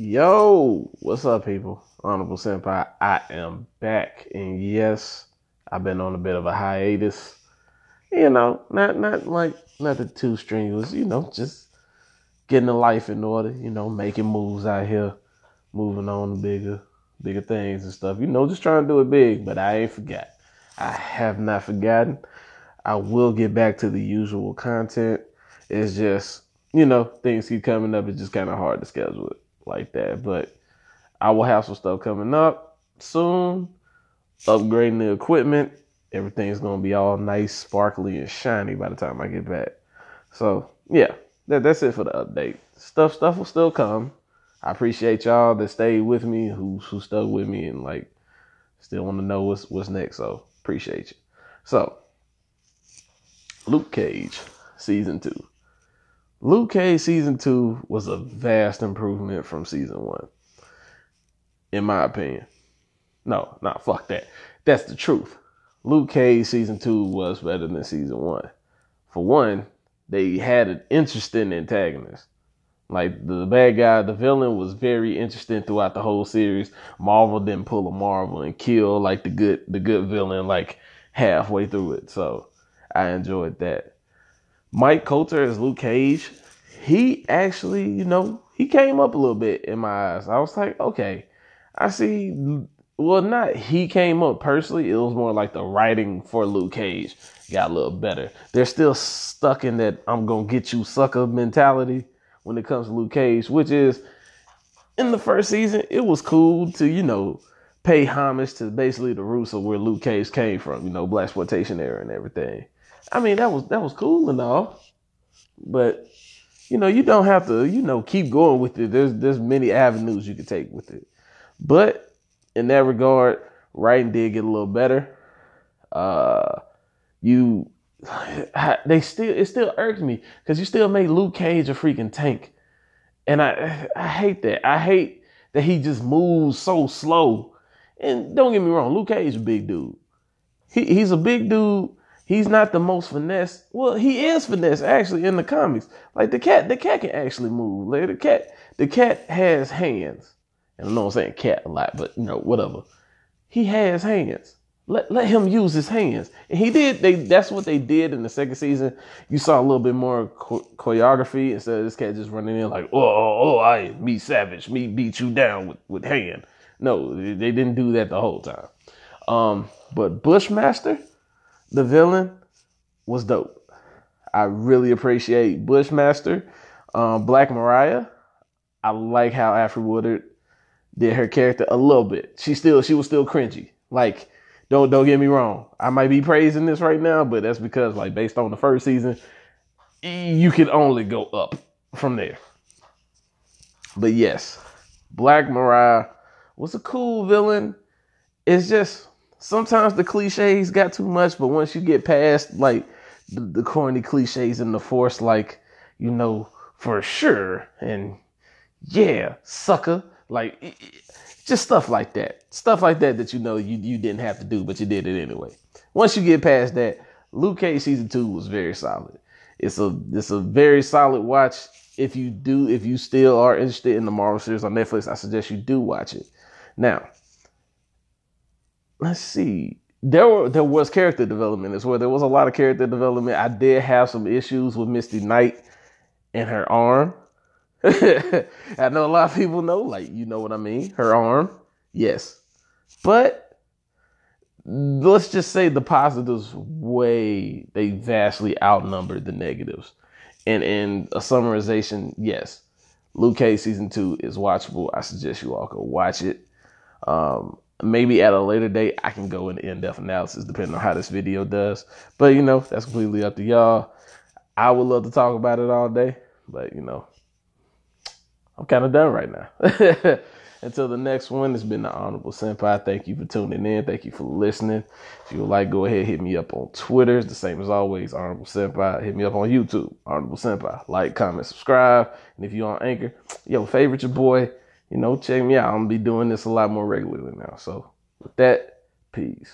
Yo, what's up, people? Honorable Senpai, I am back, and yes, I've been on a bit of a hiatus. You know, not not like nothing too strenuous. You know, just getting the life in order. You know, making moves out here, moving on to bigger, bigger things and stuff. You know, just trying to do it big. But I ain't forgot. I have not forgotten. I will get back to the usual content. It's just you know things keep coming up. It's just kind of hard to schedule it like that. But I will have some stuff coming up soon, upgrading the equipment. Everything's gonna be all nice, sparkly, and shiny by the time I get back. So yeah, that, that's it for the update. Stuff stuff will still come. I appreciate y'all that stayed with me, who who stuck with me, and like still want to know what's what's next. So appreciate you. So Luke Cage season two. Luke Cage season two was a vast improvement from season one, in my opinion. No, not fuck that. That's the truth. Luke Cage season two was better than season one. For one, they had an interesting antagonist. Like the bad guy, the villain was very interesting throughout the whole series. Marvel didn't pull a Marvel and kill like the good the good villain like halfway through it. So I enjoyed that. Mike Colter as Luke Cage, he actually, you know, he came up a little bit in my eyes. I was like, okay, I see. Well, not he came up personally. It was more like the writing for Luke Cage got a little better. They're still stuck in that I'm gonna get you sucker mentality when it comes to Luke Cage, which is in the first season, it was cool to, you know, pay homage to basically the roots of where Luke Cage came from, you know, black exploitation era and everything. I mean, that was that was cool and all, but you know, you don't have to, you know, keep going with it. There's there's many avenues you can take with it, but in that regard, writing did get a little better. Uh, you, they still it still irks me because you still made Luke Cage a freaking tank, and I I hate that. I hate that he just moves so slow. And don't get me wrong, Luke Cage is a big dude. He he's a big dude He's not the most finesse. Well, he is finesse actually in the comics. Like the cat, the cat can actually move. Like the cat, the cat has hands. And I know I'm saying cat a lot, but you know, whatever. He has hands. Let, let him use his hands. And he did. They that's what they did in the second season. You saw a little bit more choreography instead of this cat just running in like, oh, oh, oh, I me savage, me beat you down with with hand. No, they didn't do that the whole time. Um, but Bushmaster, the villain was dope. I really appreciate Bushmaster. Um, Black Mariah, I like how Alfre Woodard did her character a little bit. She still she was still cringy. Like, don't don't get me wrong. I might be praising this right now, but that's because like based on the first season, you can only go up from there. But yes, Black Mariah was a cool villain. It's just sometimes the cliches got too much, but once you get past like the, the corny cliches and the force, like you know for sure, and yeah, sucker, like just stuff like that, stuff like that that you know you you didn't have to do, but you did it anyway. Once you get past that, Luke Cage season two was very solid. It's a it's a very solid watch. If you do, if you still are interested in the Marvel series on Netflix, I suggest you do watch it. Now, let's see. There were there was character development as well. There was a lot of character development. I did have some issues with Misty Knight and her arm. I know a lot of people know, like you know what I mean. Her arm, yes, but let's just say the positives way they vastly outnumbered the negatives. And in a summarization, yes, Luke Cage season two is watchable. I suggest you all go watch it. Um, maybe at a later date I can go into in-depth analysis depending on how this video does. But you know, that's completely up to y'all. I would love to talk about it all day, but you know, I'm kind of done right now. Until the next one, it's been the Honorable Senpai. Thank you for tuning in. Thank you for listening. If you would like, go ahead, hit me up on Twitter. The same as always, Honorable Senpai. Hit me up on YouTube, Honorable Senpai. Like, comment, subscribe. And if you're on Anchor, yo, favorite your boy you know, check me out. I'm gonna be doing this a lot more regularly now. So with that, peace.